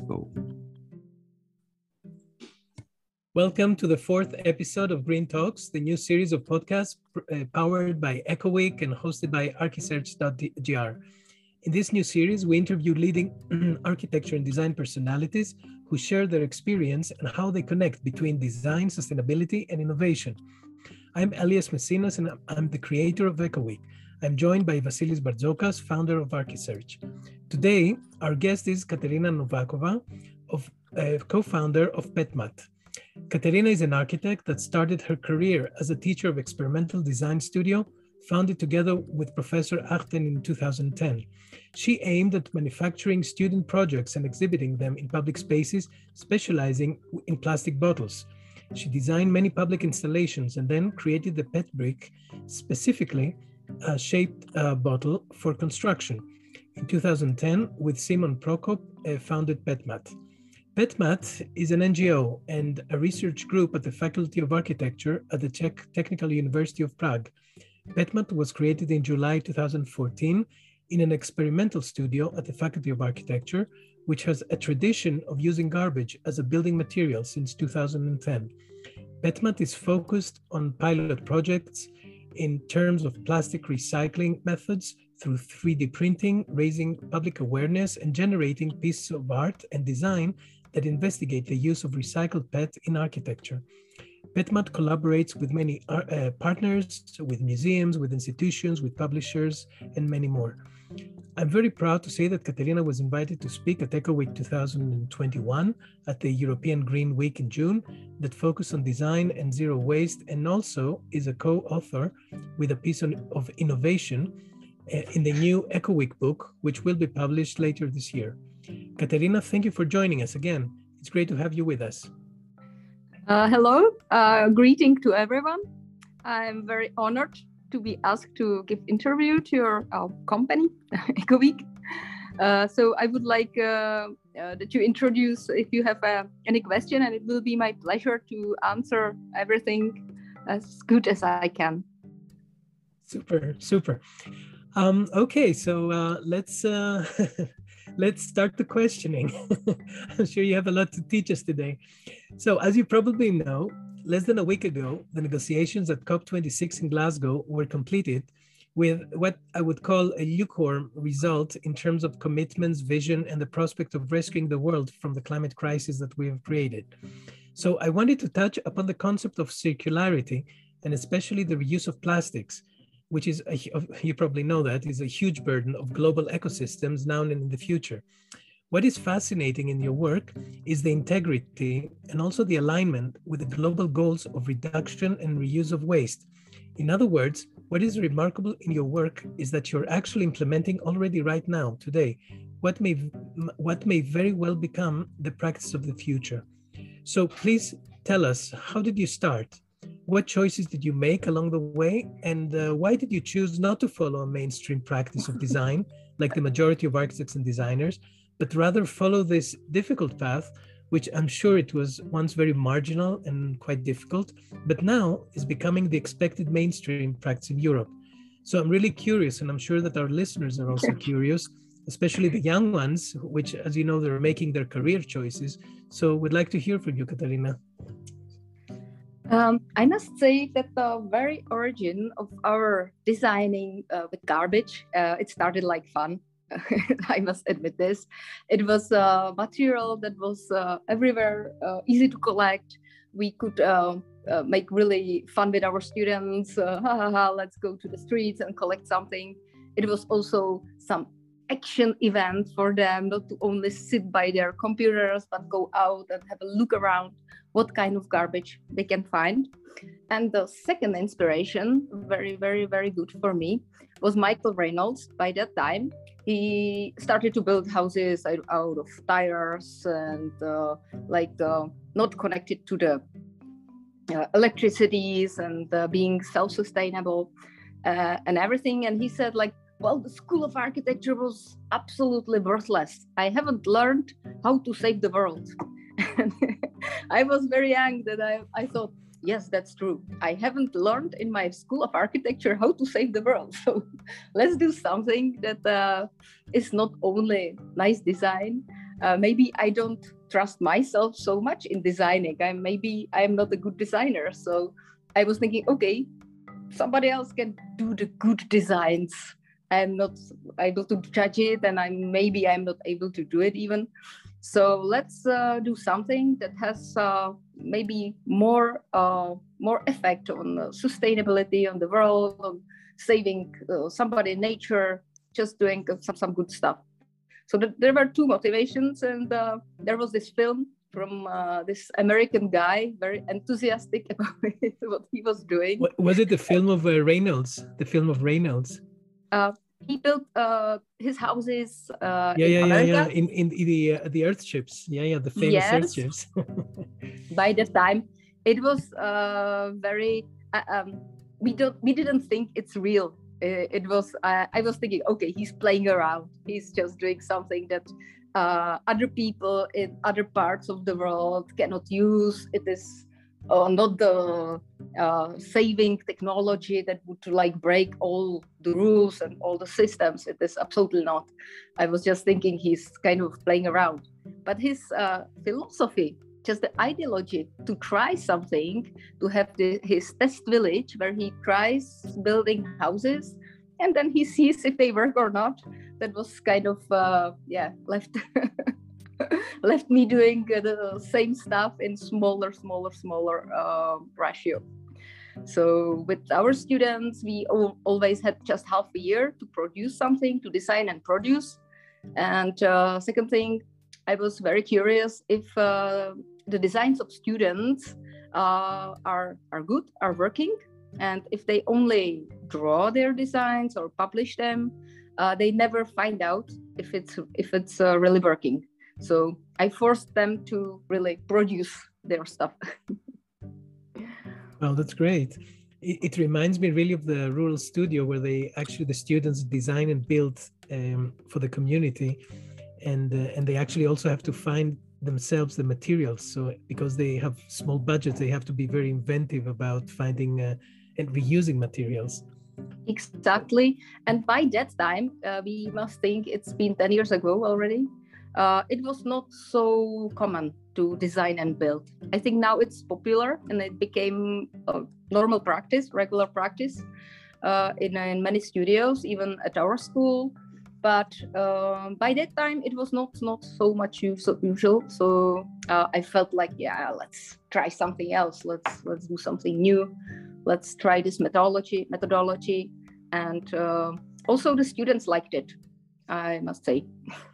go. Welcome to the fourth episode of Green Talks, the new series of podcasts uh, powered by EcoWeek and hosted by Archisearch.gr. In this new series, we interview leading architecture and design personalities who share their experience and how they connect between design, sustainability, and innovation. I'm Elias Messinas, and I'm the creator of EcoWeek. I'm joined by Vasilis Bartzokas, founder of Archisearch. Today, our guest is Katerina Novakova, of, uh, co-founder of PetMat. Katerina is an architect that started her career as a teacher of experimental design studio, founded together with Professor Achten in 2010. She aimed at manufacturing student projects and exhibiting them in public spaces, specializing in plastic bottles. She designed many public installations and then created the pet brick, specifically a shaped uh, bottle for construction. In 2010, with Simon Prokop, uh, founded PetMat. PetMat is an NGO and a research group at the Faculty of Architecture at the Czech Technical University of Prague. PetMat was created in July 2014 in an experimental studio at the Faculty of Architecture, which has a tradition of using garbage as a building material since 2010. PetMat is focused on pilot projects in terms of plastic recycling methods through 3D printing, raising public awareness, and generating pieces of art and design that investigate the use of recycled PET in architecture. PetMat collaborates with many uh, uh, partners, with museums, with institutions, with publishers, and many more. I'm very proud to say that Katerina was invited to speak at Eco Week 2021 at the European Green Week in June that focused on design and zero waste and also is a co-author with a piece on, of innovation in the new Eco Week book, which will be published later this year. Katerina, thank you for joining us again. It's great to have you with us. Uh, hello, uh, greeting to everyone. I'm very honored to be asked to give interview to your uh, company, EcoWeek. Uh, so I would like uh, uh, that you introduce if you have uh, any question, and it will be my pleasure to answer everything as good as I can. Super, super. Um, okay, so uh, let's uh, let's start the questioning. I'm sure you have a lot to teach us today. So, as you probably know, less than a week ago, the negotiations at COP26 in Glasgow were completed with what I would call a lukewarm result in terms of commitments, vision, and the prospect of rescuing the world from the climate crisis that we have created. So, I wanted to touch upon the concept of circularity and especially the reuse of plastics which is, a, you probably know that, is a huge burden of global ecosystems now and in the future. What is fascinating in your work is the integrity and also the alignment with the global goals of reduction and reuse of waste. In other words, what is remarkable in your work is that you're actually implementing already right now, today, what may, what may very well become the practice of the future. So please tell us, how did you start? What choices did you make along the way? And uh, why did you choose not to follow a mainstream practice of design like the majority of architects and designers but rather follow this difficult path which i'm sure it was once very marginal and quite difficult but now is becoming the expected mainstream practice in europe? So i'm really curious and i'm sure that our listeners are also curious especially the young ones which as you know they're making their career choices. So we'd like to hear from you Katerina um, I must say that the very origin of our designing uh, with garbage, uh, it started like fun. I must admit this. It was a material that was uh, everywhere, uh, easy to collect. We could uh, uh, make really fun with our students. ha, ha, ha, let's go to the streets and collect something. It was also some action event for them, not to only sit by their computers, but go out and have a look around what kind of garbage they can find. And the second inspiration, very, very, very good for me, was Michael Reynolds. By that time, he started to build houses out of tires and uh, like uh, not connected to the uh, electricities and uh, being self-sustainable uh, and everything. And he said like, well, the School of Architecture was absolutely worthless. I haven't learned how to save the world. I was very young that I, I thought, yes, that's true. I haven't learned in my School of Architecture how to save the world. So let's do something that uh, is not only nice design, uh, maybe I don't trust myself so much in designing. I maybe I'm not a good designer. So I was thinking, okay, somebody else can do the good designs. I'm not able to judge it, and I'm maybe I'm not able to do it even. So let's uh, do something that has uh, maybe more uh, more effect on sustainability on the world, on saving uh, somebody, nature, just doing some, some good stuff. So th- there were two motivations, and uh, there was this film from uh, this American guy, very enthusiastic about what he was doing. Was it the film of Reynolds? The film of Reynolds? He built uh, his houses. Uh, yeah, yeah, yeah, yeah. In in the uh, the Earth ships. Yeah, yeah, the famous yes. Earth ships. By that time, it was uh, very. Uh, um, we don't. We didn't think it's real. It, it was. I was thinking, okay, he's playing around. He's just doing something that uh, other people in other parts of the world cannot use. It is uh, not the uh, saving technology that would like break all the rules and all the systems. It is absolutely not. I was just thinking he's kind of playing around. But his uh, philosophy, just the ideology to try something, to have the, his test village where he tries building houses and then he sees if they work or not. That was kind of, uh, yeah, left. left me doing the same stuff in smaller, smaller, smaller uh, ratio. So with our students, we always had just half a year to produce something, to design and produce. And uh, second thing, I was very curious if uh, the designs of students uh, are are good, are working, and if they only draw their designs or publish them, uh, they never find out if it's if it's uh, really working. So I forced them to really produce their stuff. well, that's great. It, it, reminds me really of the rural studio where they actually the students design and build um, for the community, and uh, and they actually also have to find themselves the materials. So because they have small budgets, they have to be very inventive about finding uh, and reusing materials. Exactly. And by that time, uh, we must think it's been 10 years ago already uh, it was not so common to design and build. I think now it's popular and it became a normal practice, regular practice uh, in, in many studios, even at our school. But uh, by that time, it was not not so much usual. So uh, I felt like, yeah, let's try something else. Let's let's do something new. Let's try this methodology methodology, and uh, also the students liked it. I must say.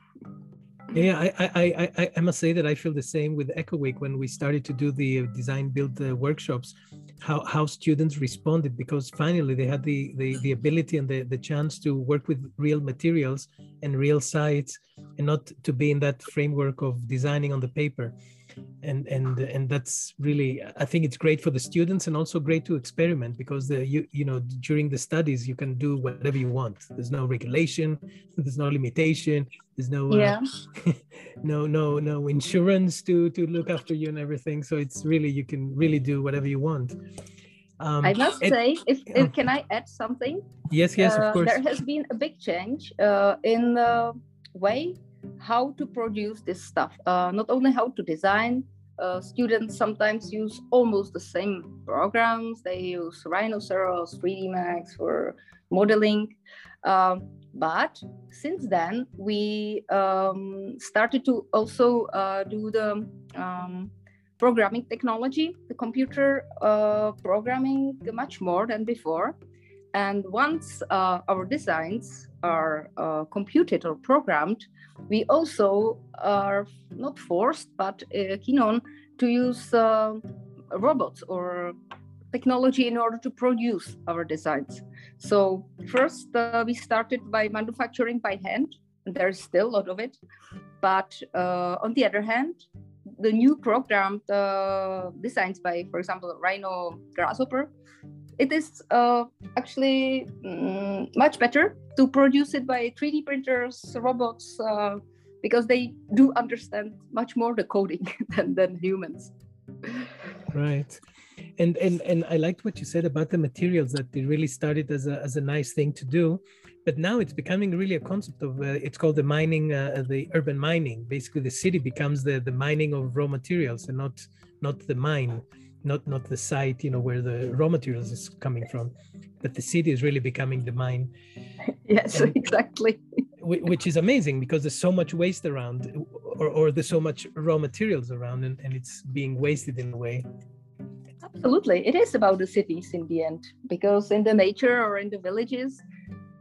Yeah, I, I, I, I must say that I feel the same with Eco Week when we started to do the design build uh, workshops, how, how students responded because finally they had the, the, the ability and the, the chance to work with real materials and real sites and not to be in that framework of designing on the paper and and and that's really i think it's great for the students and also great to experiment because the you you know during the studies you can do whatever you want there's no regulation there's no limitation there's no uh, yeah. uh, no no no insurance to to look after you and everything so it's really you can really do whatever you want um, I must and, say, if, if, can I add something? Yes, yes, uh, of course. There has been a big change uh, in the way how to produce this stuff. Uh, not only how to design, uh, students sometimes use almost the same programs. They use Rhinoceros, 3D Max for modeling. Um, but since then, we um, started to also uh, do the um, programming technology, the computer uh, programming much more than before. And once uh, our designs are uh, computed or programmed, we also are not forced but uh, keen on to use uh, robots or technology in order to produce our designs. So first uh, we started by manufacturing by hand. And there's still a lot of it, but uh, on the other hand, the new programmed designs by, for example, Rhino Grasshopper it is uh, actually um, much better to produce it by 3D printers, robots, uh, because they do understand much more the coding than, than humans. Right. And, and and I liked what you said about the materials that they really started as a, as a nice thing to do but now it's becoming really a concept of uh, it's called the mining uh, the urban mining basically the city becomes the the mining of raw materials and not not the mine not not the site you know where the raw materials is coming from but the city is really becoming the mine. Yes and, exactly. which is amazing because there's so much waste around or, or there's so much raw materials around and, and it's being wasted in a way. Absolutely. It is about the cities in the end because in the nature or in the villages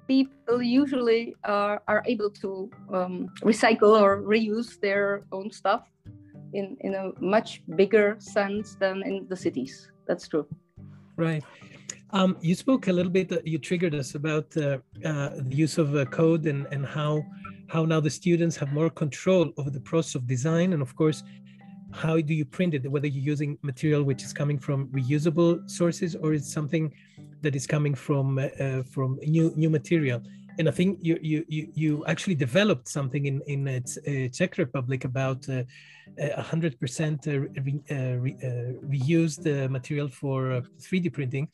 people usually are, are able to um, recycle or reuse their own stuff in, in a much bigger sense than in the cities. That's true. Right. Um, you spoke a little bit, uh, you triggered us about uh, uh, the use of uh, code and, and how, how now the students have more control over the process of design. And of course, how do you print it, whether you're using material which is coming from reusable sources or it's something that is coming from uh, uh, from new new material. And I think you you you, you actually developed something in in uh, Czech Republic about a hundred percent reused material for 3D printing.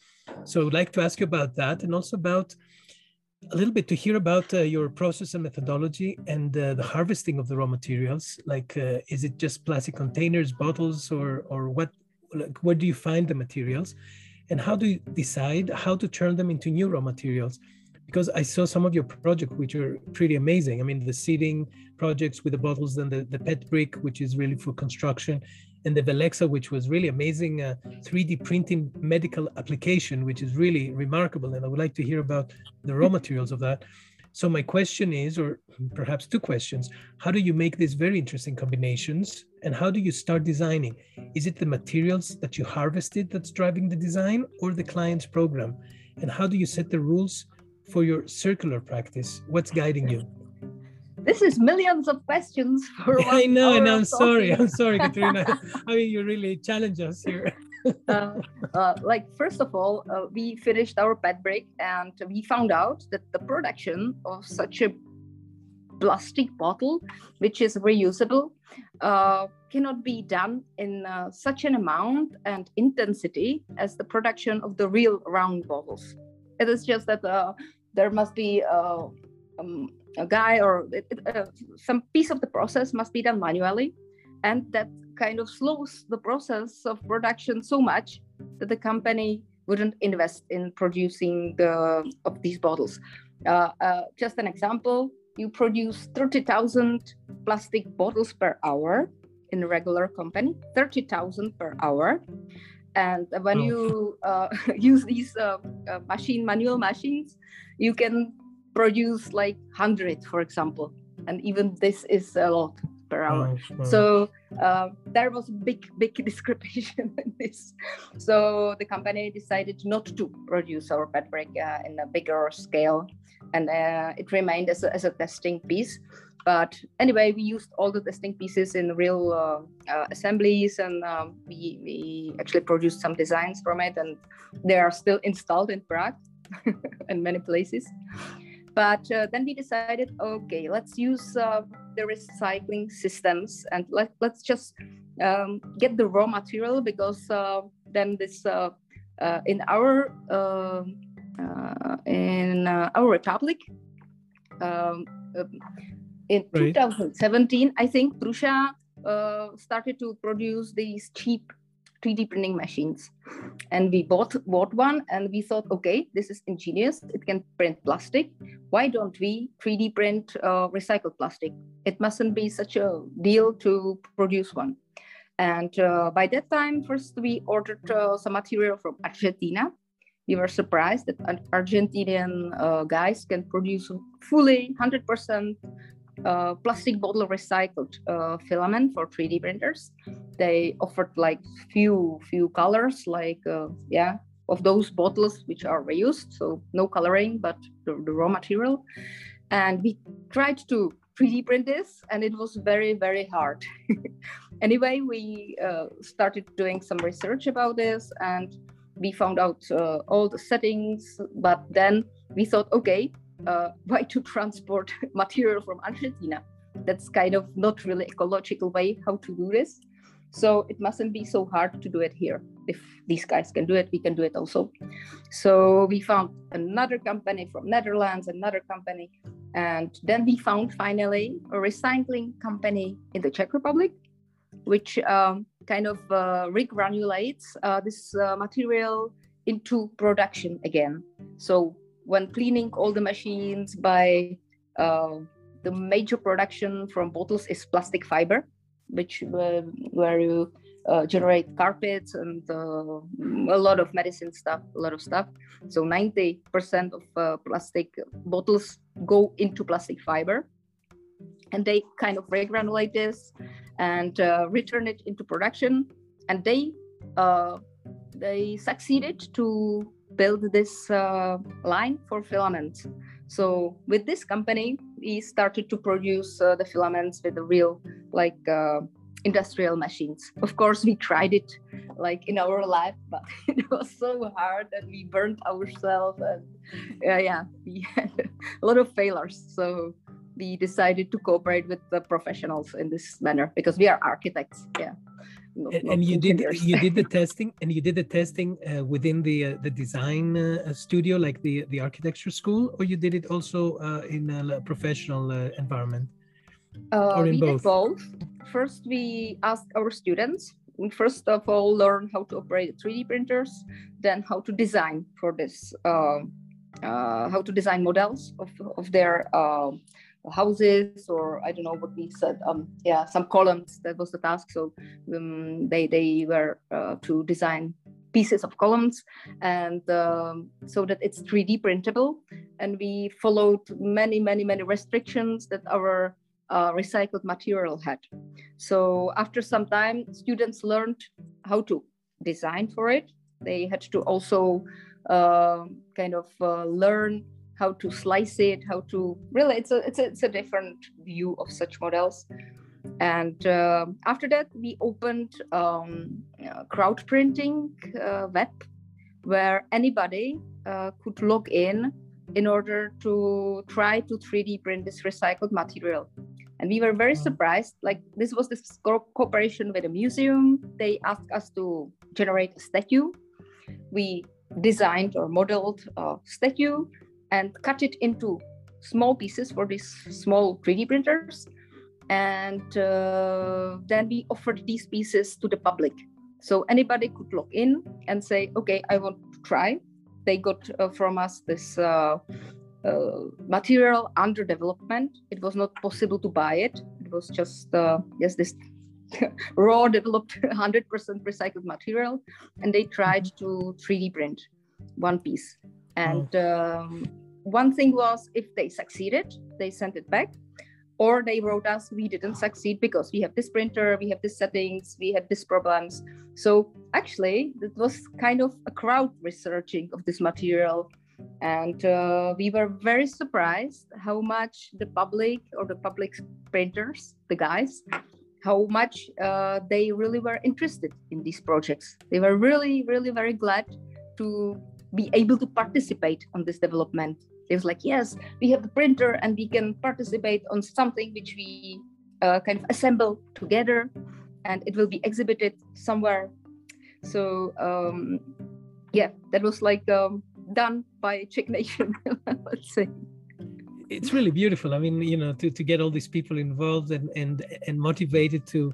So I would like to ask you about that, and also about a little bit to hear about uh, your process and methodology and uh, the harvesting of the raw materials. Like, uh, is it just plastic containers, bottles, or or what? Like, where do you find the materials? and how do you decide how to turn them into new raw materials because i saw some of your projects which are pretty amazing i mean the seating projects with the bottles and the, the pet brick which is really for construction and the Velexa, which was really amazing uh, 3D printing medical application, which is really remarkable. And I would like to hear about the raw materials of that. So my question is, or perhaps two questions, how do you make these very interesting combinations and how do you start designing? Is it the materials that you harvested that's driving the design or the client's program? And how do you set the rules for your circular practice? What's guiding you? This is millions of questions for one I know, and I'm sorry. I'm sorry, Katrina. I mean, you really challenge us here. uh, uh, like first of all, uh, we finished our pet break and we found out that the production of such a plastic bottle, which is reusable, uh, cannot be done in uh, such an amount and intensity as the production of the real round bottles. It is just that uh, there must be um, a guy or it, some piece of the process must be done manually, and that kind of slows the process of production so much that the company wouldn't invest in producing the of these bottles. Uh, uh, just an example: you produce thirty thousand plastic bottles per hour in a regular company, thirty thousand per hour. And when oh. you uh, use these uh, uh, machine manual machines, you can produce like hundred, for example, and even this is a lot per hour. So uh, there was a big, big discrepancy in this. So the company decided not to produce our pet brick uh, in a bigger scale, and uh, it remained as a, as a testing piece. But anyway, we used all the testing pieces in real uh, uh, assemblies, and um, we, we actually produced some designs from it, and they are still installed in Prague and many places. But uh, then we decided, okay, let's use uh, the recycling systems and let, let's just um, get the raw material because uh, then this uh, uh, in our um, uh, in our republic um, in right. 2017, I think Prusa started to produce these cheap 3D printing machines. And we bought, bought one and we thought, okay, this is ingenious. It can print plastic. Why don't we 3D print uh, recycled plastic? It mustn't be such a deal to produce one. And uh, by that time, first we ordered uh, some material from Argentina. We were surprised that Argentinian uh, guys can produce fully 100% uh, plastic bottle recycled uh, filament for 3D printers. They offered like few few colors, like uh, yeah, of those bottles which are reused, so no coloring, but the, the raw material. And we tried to 3D print this, and it was very very hard. anyway, we uh, started doing some research about this, and we found out uh, all the settings. But then we thought, okay, uh, why to transport material from Argentina. That's kind of not really ecological way how to do this. So it mustn't be so hard to do it here. if these guys can do it, we can do it also. So we found another company from Netherlands, another company, and then we found finally a recycling company in the Czech Republic, which um, kind of uh, regranulates uh, this uh, material into production again. So when cleaning all the machines by uh, the major production from bottles is plastic fiber, which uh, where you uh, generate carpets and uh, a lot of medicine stuff, a lot of stuff. So 90% of uh, plastic bottles go into plastic fiber, and they kind of regranulate this and uh, return it into production. And they they succeeded to build this uh, line for filaments. So with this company, we started to produce uh, the filaments with the real like uh, industrial machines. Of course, we tried it like in our life, but it was so hard and we burned ourselves and yeah, we had a lot of failures. So we decided to cooperate with the professionals in this manner because we are architects. Yeah and, and you did you did the testing and you did the testing uh, within the uh, the design uh, studio like the the architecture school or you did it also uh, in a professional uh, environment? Uh, or in both? both. First we asked our students first of all learn how to operate 3d printers then how to design for this how to design models of, of their houses or I don't know what we said. Um, yeah, some columns. That was the task. So um, they they were uh, to design pieces of columns and um, so that it's 3D printable. And we followed many many many restrictions that our uh, recycled material had. So after some time, students learned how to design for it. They had to also uh, kind of uh, learn how to slice it, how to really it's a it's a, it's a different view of such models. And uh, after that, we opened um, crowd printing uh, web, where anybody uh, could log in in order to try to 3D print this recycled material. And we were very surprised. Like this was this co- cooperation with a museum. They asked us to generate a statue. We designed or modeled a statue and cut it into small pieces for these small 3D printers. And uh, then we offered these pieces to the public. So anybody could log in and say, okay, I want to try. They got uh, from us this uh, uh material under development. It was not possible to buy it. It was just, uh, yes, this raw developed 100% recycled material. And they tried to 3D print one piece. And um, one thing was if they succeeded, they sent it back, or they wrote us, we didn't succeed because we have this printer, we have these settings, we had these problems. So actually, it was kind of a crowd researching of this material. And uh, we were very surprised how much the public or the public printers, the guys, how much uh, they really were interested in these projects. They were really, really very glad to be able to participate on this development. It was like, yes, we have the printer and we can participate on something which we uh, kind of assemble together and it will be exhibited somewhere. So um, yeah, that was like um, done by Czech Nation, let's say it's really beautiful. I mean, you know, to, to get all these people involved and and and motivated to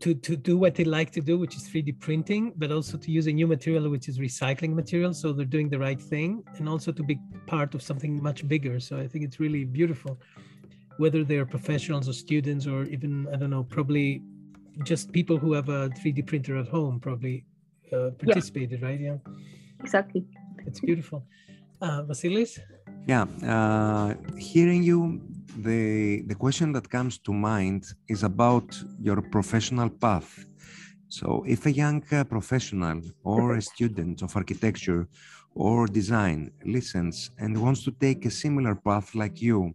to, to do what they like to do, which is 3D printing, but also to use a new material, which is recycling material. So they're doing the right thing and also to be part of something much bigger. So I think it's really beautiful, whether they're professionals or students or even, I don't know, probably just people who have a 3D printer at home probably uh, participated, yeah. right? Yeah. Exactly. It's beautiful. Uh, Vasilis? Yeah, uh, hearing you the, the question that comes to mind is about your professional path. So, if a young uh, professional or a student of architecture or design listens and wants to take a similar path like you,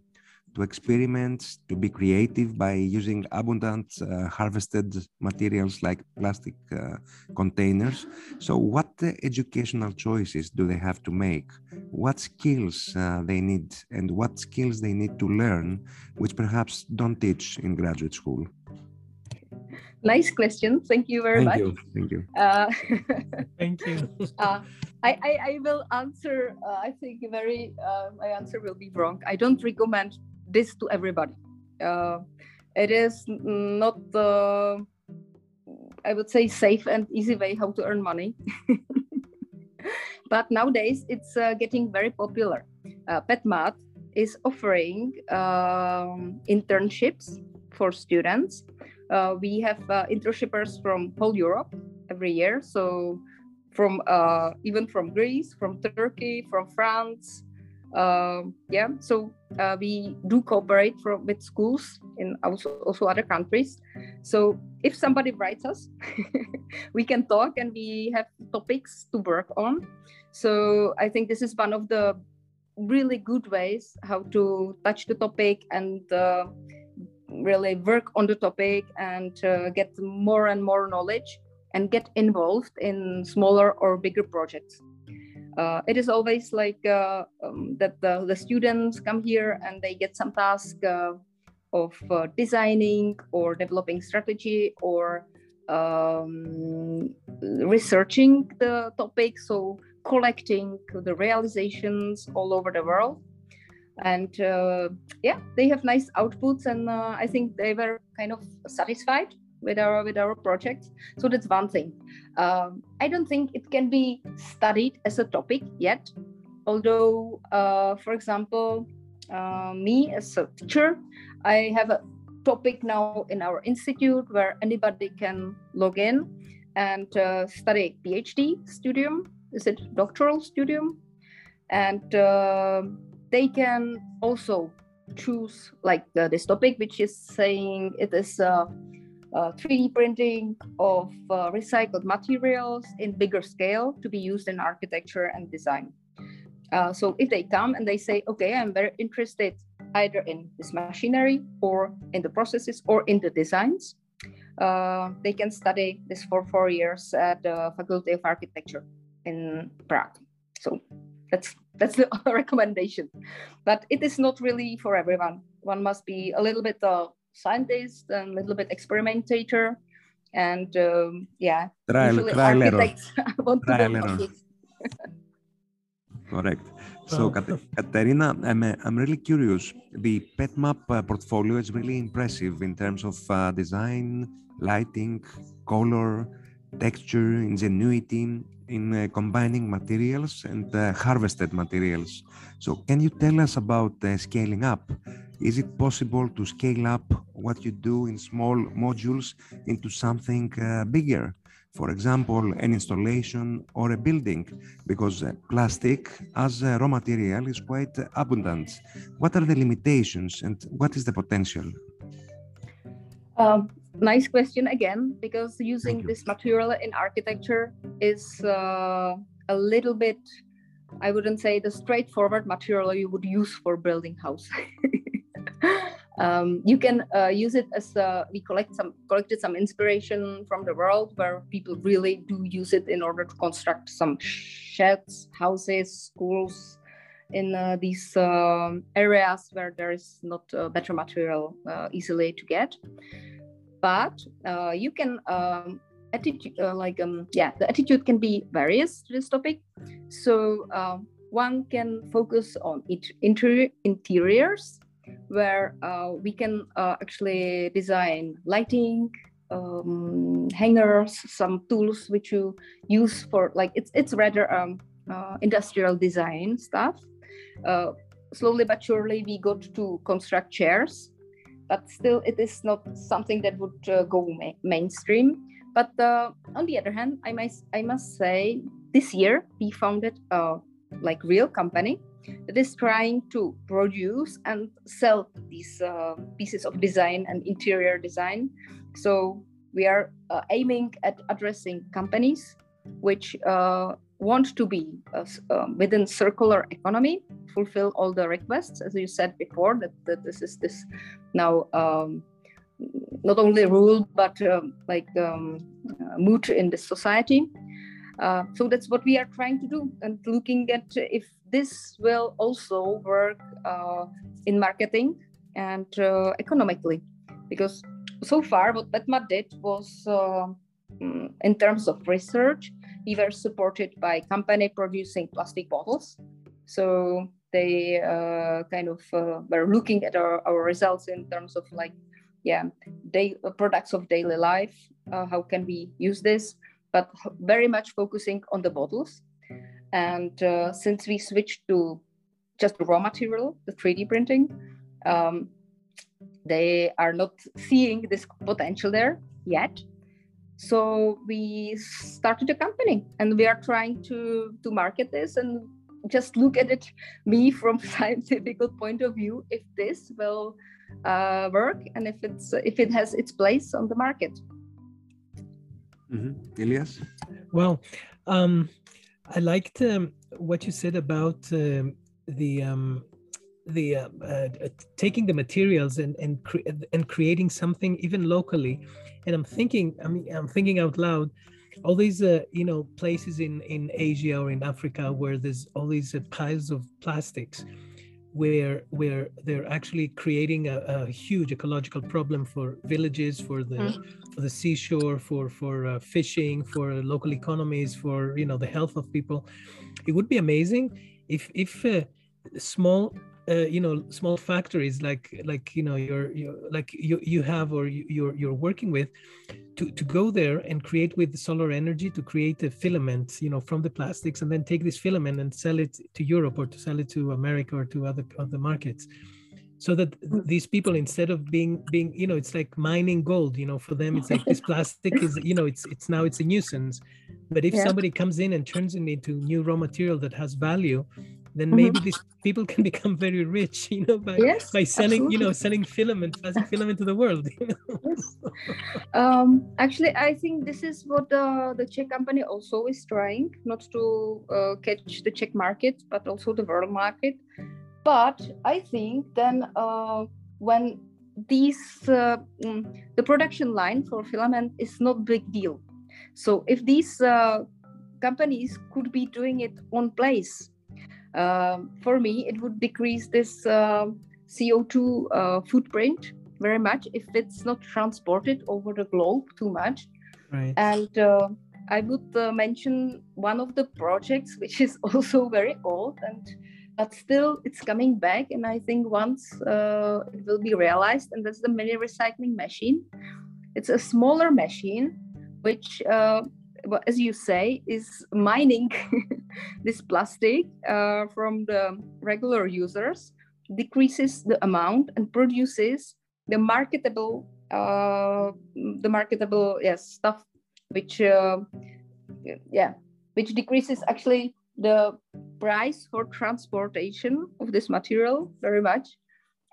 to experiment, to be creative by using abundant uh, harvested materials like plastic uh, containers. So, what educational choices do they have to make? What skills uh, they need, and what skills they need to learn, which perhaps don't teach in graduate school? nice question. Thank you very Thank much. you. Thank you. Uh, Thank you. uh, I, I, I will answer. Uh, I think very. Uh, my answer will be wrong. I don't recommend this to everybody. Uh, it is not the, I would say, safe and easy way how to earn money. but nowadays it's uh, getting very popular. Uh, PetMat is offering um, internships for students. Uh, we have uh, internshippers from whole Europe every year. So from uh, even from Greece, from Turkey, from France. Um, yeah, so uh, we do cooperate from, with schools in also, also other countries. So if somebody writes us, we can talk and we have topics to work on. So I think this is one of the really good ways how to touch the topic and uh, really work on the topic and uh, get more and more knowledge and get involved in smaller or bigger projects. Uh, it is always like uh, um, that the, the, students come here and they get some task uh, of uh, designing or developing strategy or um, researching the topic. So collecting the realizations all over the world. And uh, yeah, they have nice outputs, and uh, I think they were kind of satisfied with our with our project. So that's one thing. Um, I don't think it can be studied as a topic yet, although, uh, for example, uh, me as a teacher, I have a topic now in our institute where anybody can log in and uh, study PhD studium. Is it doctoral studium? And uh, they can also choose like this topic, which is saying it is uh, 3D printing of uh, recycled materials in bigger scale to be used in architecture and design. Uh, so if they come and they say, okay, I'm very interested either in this machinery or in the processes or in the designs, uh, they can study this for four years at the Faculty of Architecture in Prague. So that's that's the recommendation, but it is not really for everyone. One must be a little bit scientist and a little bit experimentator and um, yeah trial, trial error. want trial error. correct so. Kat- Katerina I'm, uh, I'm really curious the PetMat uh, portfolio is really impressive in terms of uh, design lighting color texture ingenuity in uh, combining materials and uh, harvested materials so can you tell us about uh, scaling up is it possible to scale up what you do in small modules into something bigger? For example, an installation or a building, because plastic as a raw material is quite abundant. What are the limitations and what is the potential? Um, nice question again, because using this material in architecture is uh, a little bit, I wouldn't say the straightforward material you would use for building house. um, you can uh, use it as uh, we collect some collected some inspiration from the world where people really do use it in order to construct some sheds, houses, schools in uh, these um, areas where there is not uh, better material uh, easily to get. But uh, you can um, attitude like um, yeah the attitude can be various to this topic. So one can focus on it interior interiors where uh, we can uh, actually design lighting um, hangers some tools which you use for like it's it's rather um, uh, industrial design stuff slowly but surely we got to construct chairs but still it is not something that would go ma- mainstream but on the other hand i must i must say this year we founded a like real company that is trying to produce and sell these uh, pieces of design and interior design. So we are uh, aiming at addressing companies which uh, want to be within circular economy, fulfill all the requests, as you said before, that, that this is this now um, not only rule but um, like um, mood in the society. Uh, so that's what we are trying to do and looking at if this will also work uh, in marketing and uh, economically because so far, what PetMat did was, uh, mm, in terms of research, we were supported by company producing plastic bottles. So they uh, kind of uh, were looking at our, our results in terms of like, yeah, day, products of daily life. Uh, how can we use this? But very much focusing on the bottles. And uh, since we switched to just raw material, the 3D printing, um, they are not seeing this potential there yet. So we started a company and we are trying to, to market this and just look at it, me from scientific point of view, if this will uh, work and if it's if it has its place on the market. Mm-hmm. Elias? Well, um, I liked um, what you said about um, the um, the uh, uh, taking the materials and and cre- and creating something even locally. And I'm thinking, I mean, I'm thinking out loud. All these, uh, you know, places in in Asia or in Africa where there's all these uh, piles of plastics, where where they're actually creating a, a huge ecological problem for villages, for the mm. for the seashore, for for uh, fishing, for local economies, for you know the health of people. It would be amazing if if uh, small uh, you know small factories like like you know you're, you're like you you have or you, you're you're working with to to go there and create with solar energy to create a filament you know from the plastics and then take this filament and sell it to Europe or to sell it to America or to other other markets so that mm. these people instead of being being you know it's like mining gold you know for them it's like this plastic is you know it's it's now it's a nuisance but if yeah. somebody comes in and turns it into new raw material that has value then mm-hmm. maybe these people can become very rich you know by, yes, by selling absolutely. you know selling filament filament to the world you know? yes. um, actually i think this is what the, the czech company also is trying not to uh, catch the czech market but also the world market but i think then uh, when these uh, mm, the production line for filament is not big deal so if these uh, companies could be doing it on place for me, it would decrease this uh, CO2 uh, footprint very much if it's not transported over the globe too much. Right. And uh, I would uh, mention one of the projects which is also very old and but still it's coming back and I think once uh, it will be realized and that's the mini recycling machine. It's a smaller machine which uh, well, as you say, is mining this plastic uh, from the regular users, decreases the amount and produces the marketable, uh, the marketable yes stuff, which uh, yeah, which decreases actually the price for transportation of this material very much,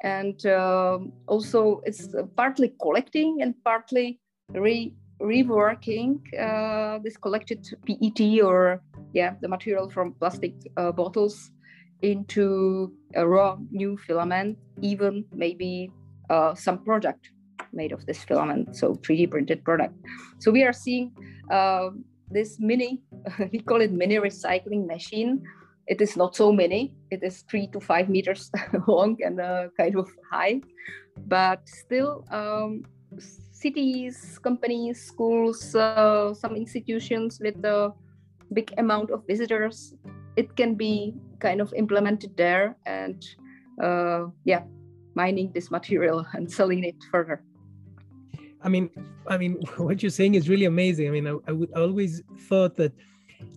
and um, also it's partly collecting and partly re reworking uh, this collected PET or yeah the material from plastic uh, bottles into a raw new filament, even maybe uh, some product made of this filament, so 3D printed product. So we are seeing uh, this mini, we call it mini recycling machine. It is not so many. It is three to five meters long and uh, kind of high, but still um, cities, companies, schools, uh, some institutions with a big amount of visitors, it can be kind of implemented there and uh, yeah, mining this material and selling it further. I mean, I mean, what you're saying is really amazing. I mean, I, I would always thought that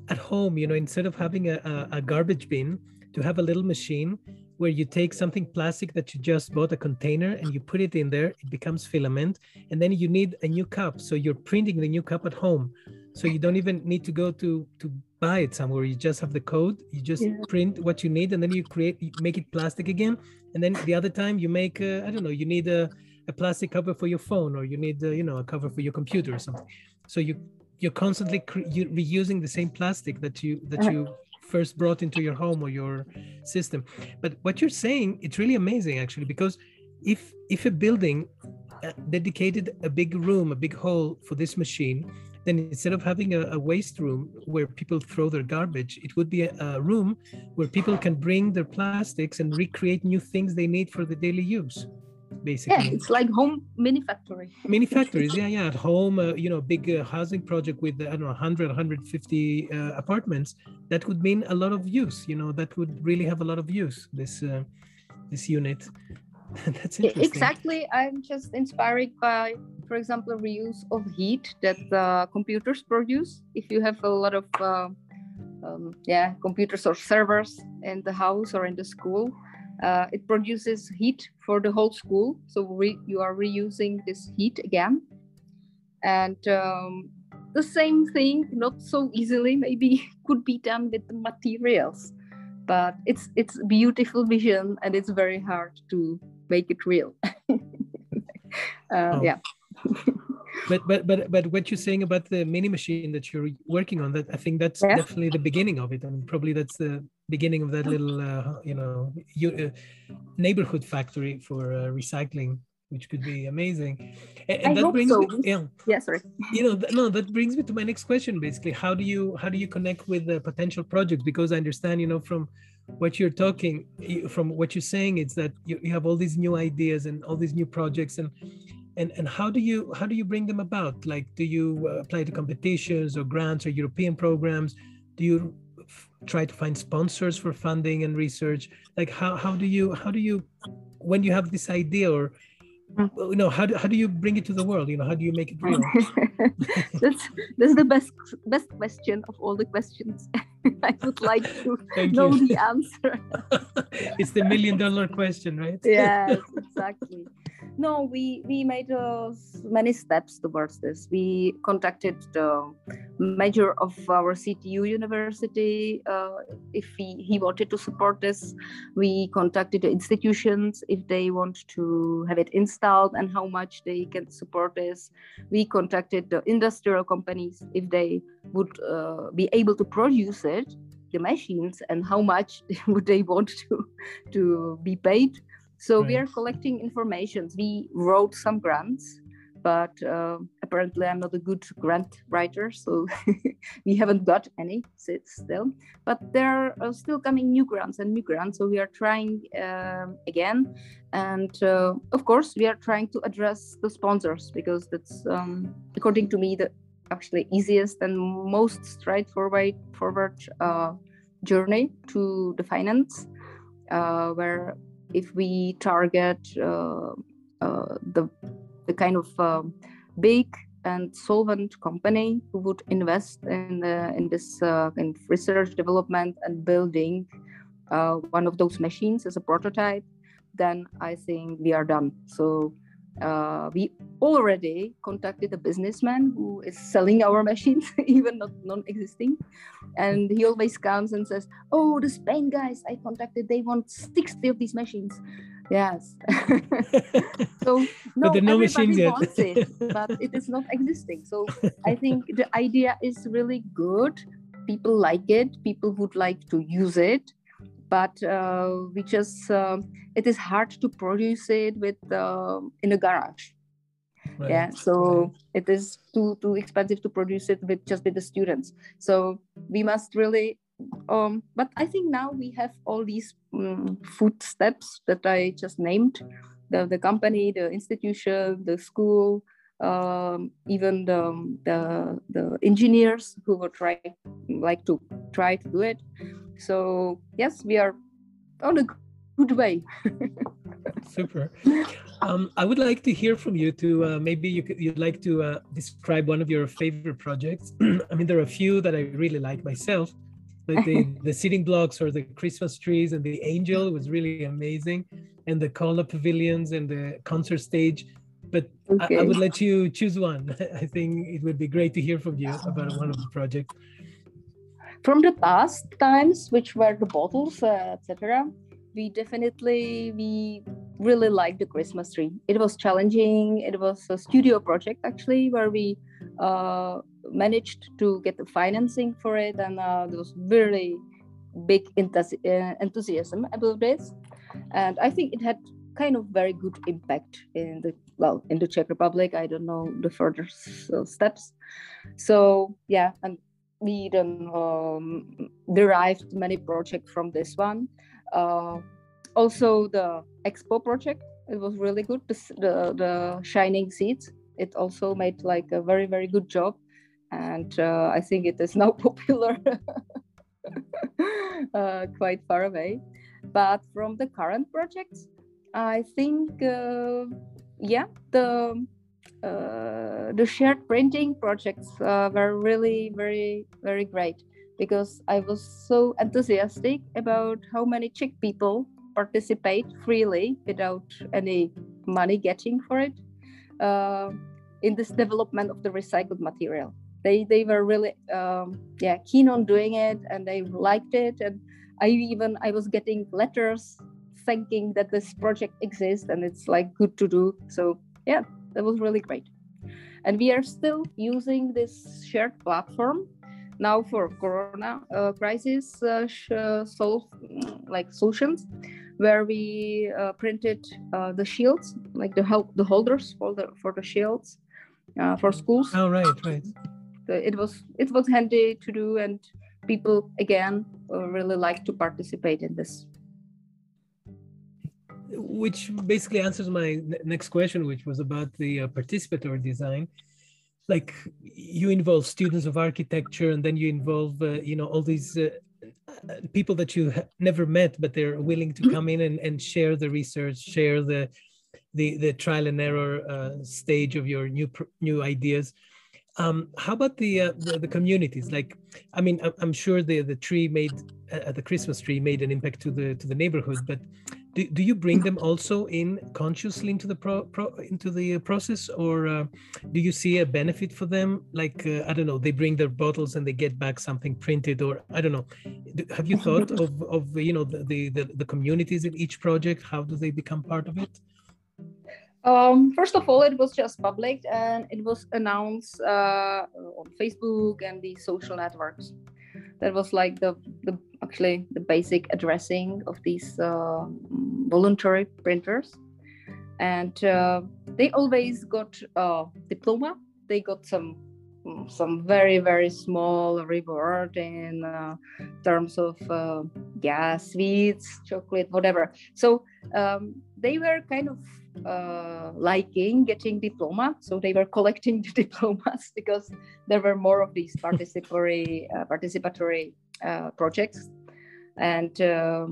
at home, you know, instead of having a, a, a garbage bin, to have a little machine where you take something plastic that you just bought a container and you put it in there it becomes filament and then you need a new cup so you're printing the new cup at home so you don't even need to go to to buy it somewhere you just have the code you just yeah. print what you need and then you create you make it plastic again and then the other time you make I don't know you need a, a plastic cover for your phone or you need a, you know a cover for your computer or something so you you're constantly cre- you're reusing the same plastic that you that uh-huh. you first brought into your home or your system. But what you're saying it's really amazing actually because if if a building uh, dedicated a big room a big hole for this machine then instead of having a, a waste room where people throw their garbage it would be a, a room where people can bring their plastics and recreate new things they need for the daily use basically. Yeah, it's like home mini factory. Mini factories, yeah, yeah. At home, uh, you know, big uh, housing project with, I don't know, 100, 150 uh, apartments, that would mean a lot of use, you know, that would really have a lot of use, this, uh, this unit. That's interesting. Exactly. I'm just inspired by, for example, reuse of heat that uh, computers produce. If you have a lot of, uh, um, yeah, computers or servers in the house or in the school, uh, it produces heat for the whole school. So re- you are reusing this heat again. And um, the same thing, not so easily, maybe could be done with the materials. But it's it's beautiful vision and it's very hard to make it real. uh, oh. Yeah. but but but but what you're saying about the mini machine that you're working on, that I think that's yeah. definitely the beginning of it, and probably that's the beginning of that little uh, you know uh, neighborhood factory for uh, recycling which could be amazing. And, and that brings so. me yeah. Yeah sorry. You know no that brings me to my next question basically. How do you how do you connect with the potential projects? Because i understand you know from what you're talking from what you're saying it's that you, you have all these new ideas and all these new projects and and and how do you how do you bring them about? Like do you uh, apply to competitions or grants or european programs? Do you try to find sponsors for funding and research? Like how, how do you how do you when you have this idea or mm. you know how do, how do you bring it to the world? You know how do you make it real? That's that's the best best question of all the questions. I would like to Thank know you. the answer. It's the million dollar question right? Yes exactly no, we we made uh, many steps towards this. We contacted the major of our CTU university uh, if he, he wanted to support this. We contacted the institutions if they want to have it installed and how much they can support this. We contacted the industrial companies if they would uh, be able to produce it the machines and how much would they want to to be paid so right. we are collecting information. We wrote some grants, but uh, apparently I'm not a good grant writer, so we haven't got any still. But there are still coming new grants and new grants, so we are trying uh, again. And uh, of course, we are trying to address the sponsors because that's, um, according to me, the actually easiest and most straightforward forward uh, journey to the finance, uh, where if we target uh, uh, the the kind of uh, big and solvent company who would invest in in this uh, in research development and building uh, one of those machines as a prototype, then I think we are done. So uh, we already contacted a businessman who is selling our machines, even not non-existing, and he always comes and says, "Oh, the Spain guys I contacted, they want 60 of these machines." Yes. so no, no everybody wants it, but it is not existing. So I think the idea is really good. People like it. People would like to use it but uh, we just uh, it is hard to produce it with uh, in a garage. Right. yeah so it is too too expensive to produce it with just with the students. So we must really um, but i think now we have all these um, footsteps that i just named. The, the company the institution the school um, even the, the the engineers who would try like to try to do it so yes, we are on a good way. Super. Um, I would like to hear from you. To uh, maybe you could, you'd like to uh, describe one of your favorite projects. I mean, there are a few that I really like myself. Like the, the sitting blocks or the Christmas trees and the angel was really amazing, and the Cola pavilions and the concert stage. But okay. I, I would let you choose one. I think it would be great to hear from you about one of the projects from the past times which were the bottles uh, etc we definitely we really liked the christmas tree. It was challenging. It was a studio project actually where we uh, managed to get the financing for it. And uh, there was really big uh, enthusiasm about this. And i think it had kind of very good impact in the well in the czech republic. I don't know the further steps. So yeah and we um, derived many projects from this one. Uh, also, the Expo project it was really good. The, the shining seats, it also made like a very, very good job. And uh, I think it is now popular uh, quite far away. But from the current projects, I think, uh, yeah, the uh, the shared printing projects uh, were really very very great because I was so enthusiastic about how many Czech people participate freely without any money getting for it uh, in this development of the recycled material. They they were really um, yeah keen on doing it and they liked it and I even I was getting letters thanking that this project exists and it's like good to do. So yeah, that was really great. And we are still using this shared platform now for Corona uh, crisis uh, uh solve like solutions, where we uh, printed uh, the shields, like the help the holders for the for the shields uh, for schools. Oh right, right. It was it was handy to do, and people again really like to participate in this which basically answers my next question, which was about the uh, participatory design. Like you involve students of architecture, and then you involve, uh, you know, all these uh, uh people that you never met, but they're willing to come in and, and share the research, share the the the trial and error uh, stage of your new new ideas. Um, how about the, uh, the, the communities? Like, I mean, I'm sure the the tree made uh, the Christmas tree made an impact to the to the neighborhood, but do, do you bring them also in consciously into the pro, pro into the uh, process or uh, do you see a benefit for them? Like uh, i don't know they bring their bottles and they get back something printed or i don't know. Have you thought of, of you know the, the the communities in each project? How do they become part of it? Um, first of all, it was just public and it was announced uh, on Facebook and the social networks. That was like the, the actually the basic addressing of these uh, voluntary printers. And uh, they always got a diploma. They got some some very very small reward in uh, terms of uh, gas sweets chocolate whatever. So um, they were kind of uh, liking getting diploma. So they were collecting the diplomas because there were more of these participatory uh, participatory uh, projects. And uh,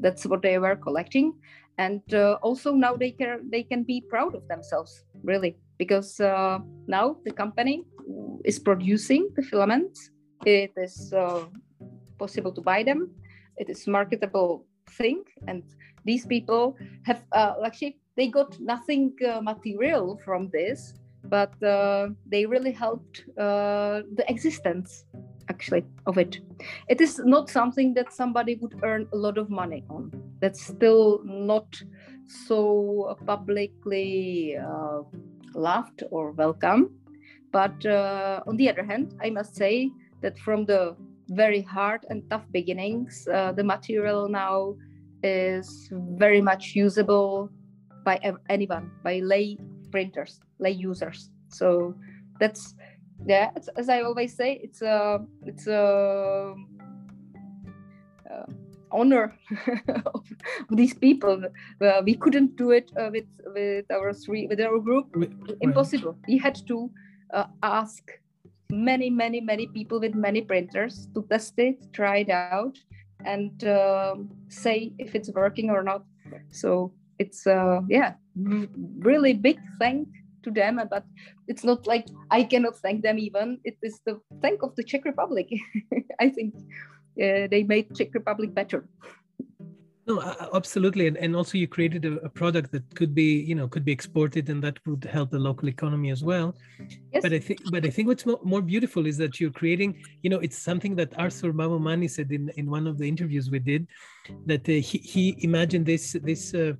that's what they were collecting. And also now they can they can be proud of themselves really because uh, now the company is producing the filaments. It is uh, possible to buy them. It is marketable thing and these people have uh, actually they got nothing uh, material from this but they really helped the existence actually of it. It is not something that somebody would earn a lot of money on. That's still not so publicly loved or welcome. But uh, on the other hand i must say that from the very hard and tough beginnings uh, the material now is very much usable by anyone by lay printers lay users. So that's yeah as i always say it's a it's a uh, honor of these people. Uh, we couldn't do it uh, with with our three with our group. Right. impossible. We had to uh, ask many many many people with many printers to test it try it out and um, say if it's working or not. So it's uh, yeah really big thank to them but it's not like i cannot thank them even. It is the thank of the czech republic i think. uh, they made czech republic better. No absolutely. And, and also you created a, a, product that could be you know could be exported and that would help the local economy as well. Yes. but i think but i think what's more, more beautiful is that you're creating you know it's something that arthur Mamou-Mani said in in one of the interviews we did that uh, he, he imagined this this uh,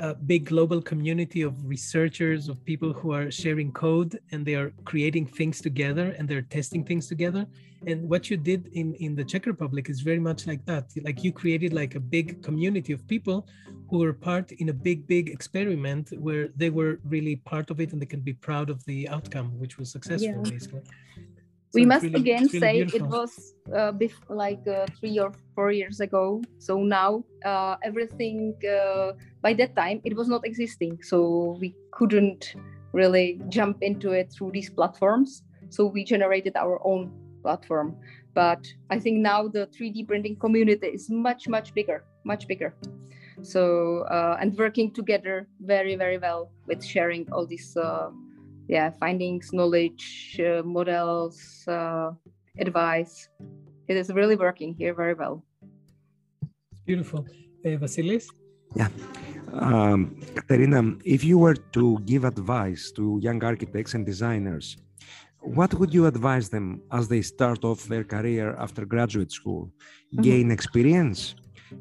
a big global community of researchers, of people who are sharing code and they are creating things together and they're testing things together. And what you did in, in the Czech Republic is very much like that. Like you created like a big community of people who were part in a big, big experiment where they were really part of it and they can be proud of the outcome, which was successful, yeah. basically. We must again say beautiful. it was uh, before, like uh, three or four years ago. So now uh, everything uh, by that time it was not existing. So we couldn't really jump into it through these platforms. So we generated our own platform. But I think now the 3D printing community is much much bigger, much bigger. So uh, and working together very very well with sharing all these uh, yeah findings knowledge uh, models uh, advice. It is really working here very well. Beautiful. Uh, vasilis? Yeah. Um, Katerina, if you were to give advice to young architects and designers, what would you advise them as they start off their career after graduate school? Mm-hmm. Gain experience,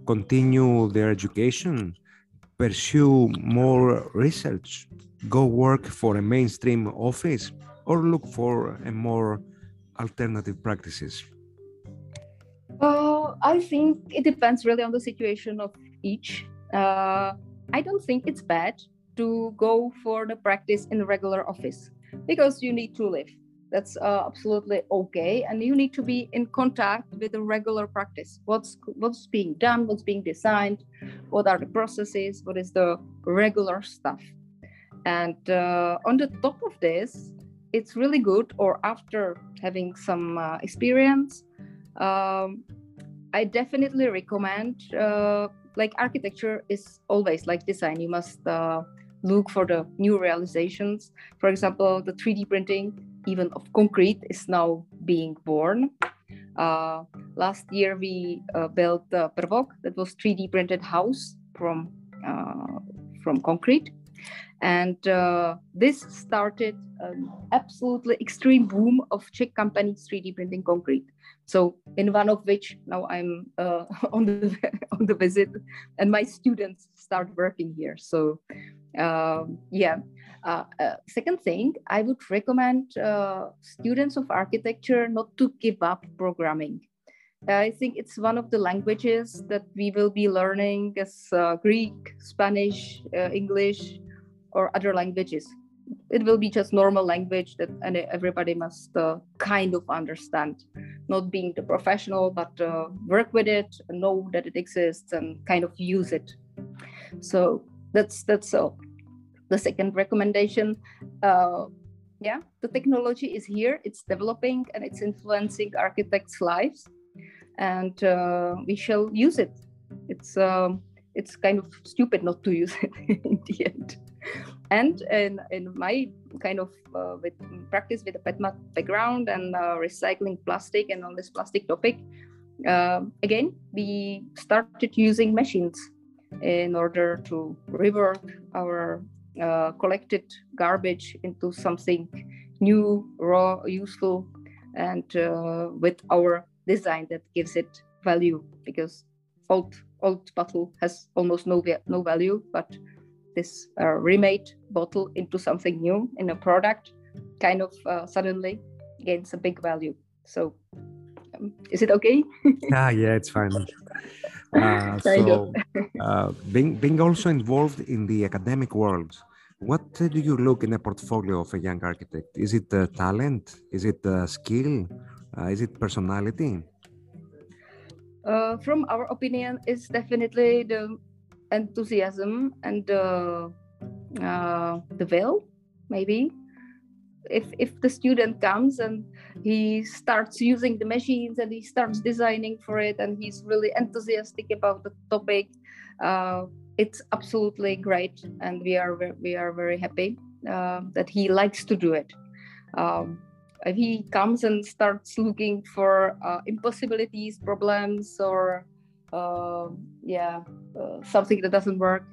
continue their education, pursue more research, go work for a mainstream office or look for a more alternative practices? Uh, I think it depends really on the situation of each. Uh, I don't think it's bad to go for the practice in a regular office because you need to live. That's uh, absolutely okay, and you need to be in contact with the regular practice. What's what's being done? What's being designed? What are the processes? What is the regular stuff? And uh, on the top of this, it's really good, or after having some uh, experience, um, I definitely recommend. Uh, like architecture is always like design. You must uh, look for the new realizations. For example, the 3D printing, even of concrete, is now being born. Uh, last year, we uh, built the Prvok, that was 3D printed house from uh, from concrete and uh, this started an absolutely extreme boom of Czech companies 3D printing concrete. So in one of which now I'm uh, on the on the visit, and my students start working here. So um, yeah. Uh, uh, second thing, I would recommend uh, students of architecture not to give up programming. I think it's one of the languages that we will be learning as uh, Greek, Spanish, English, or other languages. It will be just normal language that everybody must uh, kind of understand, not being the professional, but uh, work with it, know that it exists, and kind of use it. So that's that's uh, the second recommendation. Uh, yeah, the technology is here, it's developing, and it's influencing architects' lives, and uh, we shall use it. It's um, it's kind of stupid not to use it in the end and in, in my kind of uh, with practice with a PetMat background and uh, recycling plastic and all this plastic topic, uh, again, we started using machines in order to rework our uh, collected garbage into something new, raw, useful, and uh, with our design that gives it value because old old bottle has almost no no value, but this uh, remade bottle into something new in a product kind of uh, suddenly gains a big value. So um, is it okay? Ah yeah it's fine. Uh, so uh, being, being also involved in the academic world what do you look in a portfolio of a young architect? Is it talent? Is it skill? Uh, is it personality? Uh, from our opinion it's definitely the enthusiasm and uh, uh, the will maybe. If if the student comes and he starts using the machines and he starts designing for it and he's really enthusiastic about the topic uh, it's absolutely great and we are we are very happy uh, that he likes to do it. Um, if he comes and starts looking for uh, impossibilities problems or yeah, uh, something that doesn't work,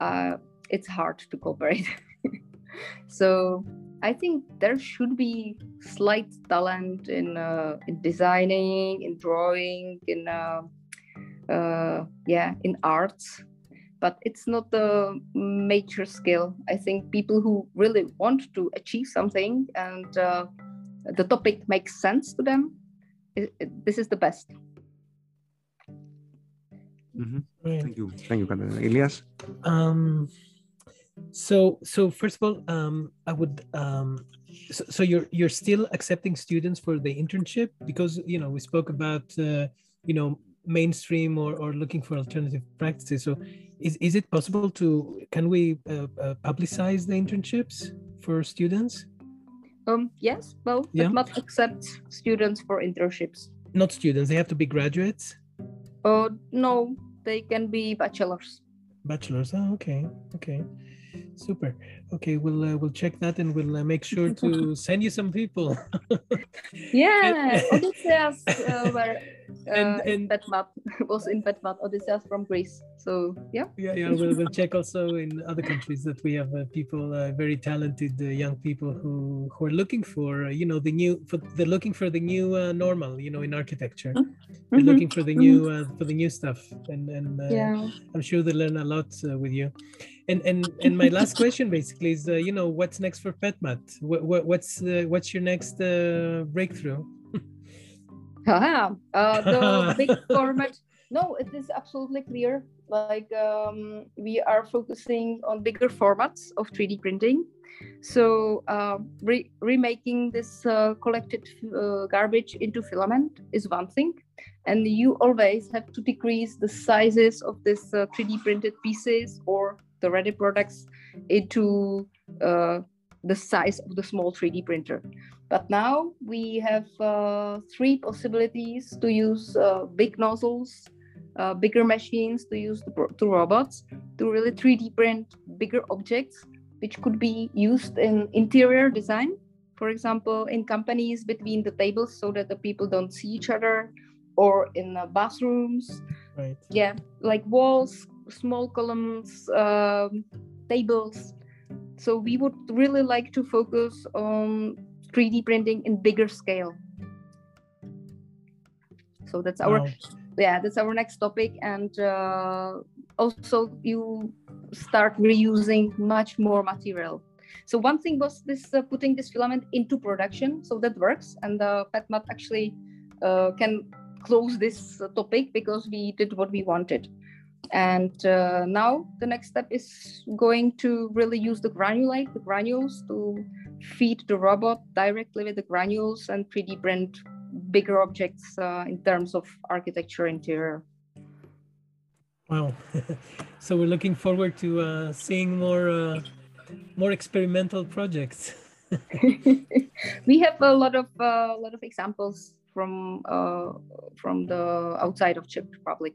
uh, it's hard to cooperate. so I think there should be slight talent in uh, in designing, in drawing, in uh, uh, yeah, in arts, but it's not a major skill. I think people who really want to achieve something and the topic makes sense to them, it, it, this is the best. Mm-hmm. Right. Thank you, thank you, Katerina. Elias. Um, so so first of all, um, I would um, so, so you're you're still accepting students for the internship because you know we spoke about uh, you know mainstream or, or looking for alternative practices so is, is it possible to can we uh, uh, publicize the internships for students um yes well yeah. not accept students for internships not students they have to be graduates uh no they can be bachelors. Bachelors oh, okay okay super. Okay we'll uh, we'll check that and we'll uh, make sure to send you some people. Yeah odysseus uh, were and, uh, and PetMat was in PetMat odysseus from greece. So yeah. Yeah yeah we'll, we'll check also in other countries that we have uh, people uh, very talented young people who who are looking for you know the new for they're looking for the new normal you know in architecture. Mm-hmm. they're mm-hmm. looking for the new for the new stuff. And and yeah. i'm sure they learn a lot with you and and and my last question basically is, uh, you know, what's next for PetMat? What, what what's uh, what's your next uh, breakthrough? uh, the big format. No, it is absolutely clear. Like um, we are focusing on bigger formats of 3D printing. So uh, re- remaking this uh, collected uh, garbage into filament is one thing, and you always have to decrease the sizes of this 3D printed pieces or the ready products into uh, the size of the small 3D printer. But now we have uh, three possibilities to use uh, big nozzles, uh, bigger machines to use the, to robots to really 3D print bigger objects, which could be used in interior design. For example, in companies between the tables so that the people don't see each other, or in bathrooms. Right. Yeah, like walls, small columns, um, tables. So we would really like to focus on 3D printing in bigger scale. So that's our wow. yeah that's our next topic, and uh, also you start reusing much more material. So one thing was this uh, putting this filament into production, so that works, and uh, PetMat actually uh, can close this topic because we did what we wanted. And uh, now the next step is going to really use the granulate, the granules to feed the robot directly with the granules and 3D print bigger objects uh, in terms of architecture interior. Wow. so we're looking forward to uh, seeing more uh, more experimental projects. we have a lot of a uh, lot of examples from uh, from the outside of Czech Republic.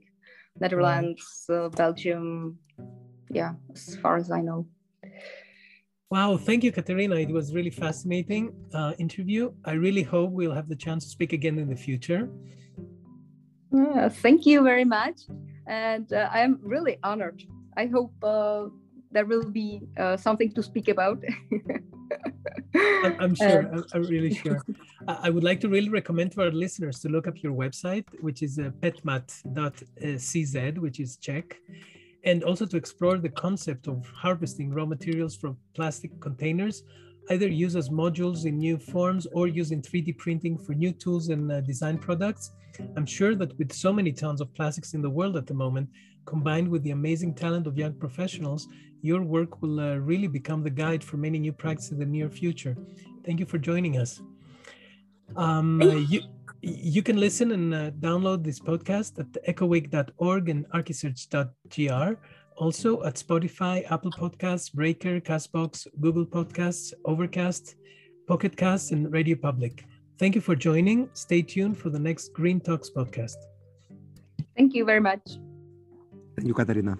Netherlands, uh, Belgium. Yeah, as far as I know. Wow, thank you, Katerina. It was really fascinating uh, interview. I really hope we'll have the chance to speak again in the future. Uh, thank you very much, and uh, I am really honored. I hope uh, there will be uh, something to speak about. I'm, I'm, sure. I'm, I'm, really sure. I would like to really recommend to our listeners to look up your website, which is uh, petmat.cz, which is Czech, and also to explore the concept of harvesting raw materials from plastic containers, either use as modules in new forms or use in 3D printing for new tools and uh, design products. I'm sure that with so many tons of plastics in the world at the moment, combined with the amazing talent of young professionals, your work will uh, really become the guide for many new practices in the near future. Thank you for joining us. Um, you, you can listen and uh, download this podcast at ecoweek.org and archisearch.gr. Also at Spotify, Apple Podcasts, Breaker, Castbox, Google Podcasts, Overcast, Pocket Casts, and Radio Public. Thank you for joining. Stay tuned for the next Green Talks podcast. Thank you very much. Thank you, Katerina.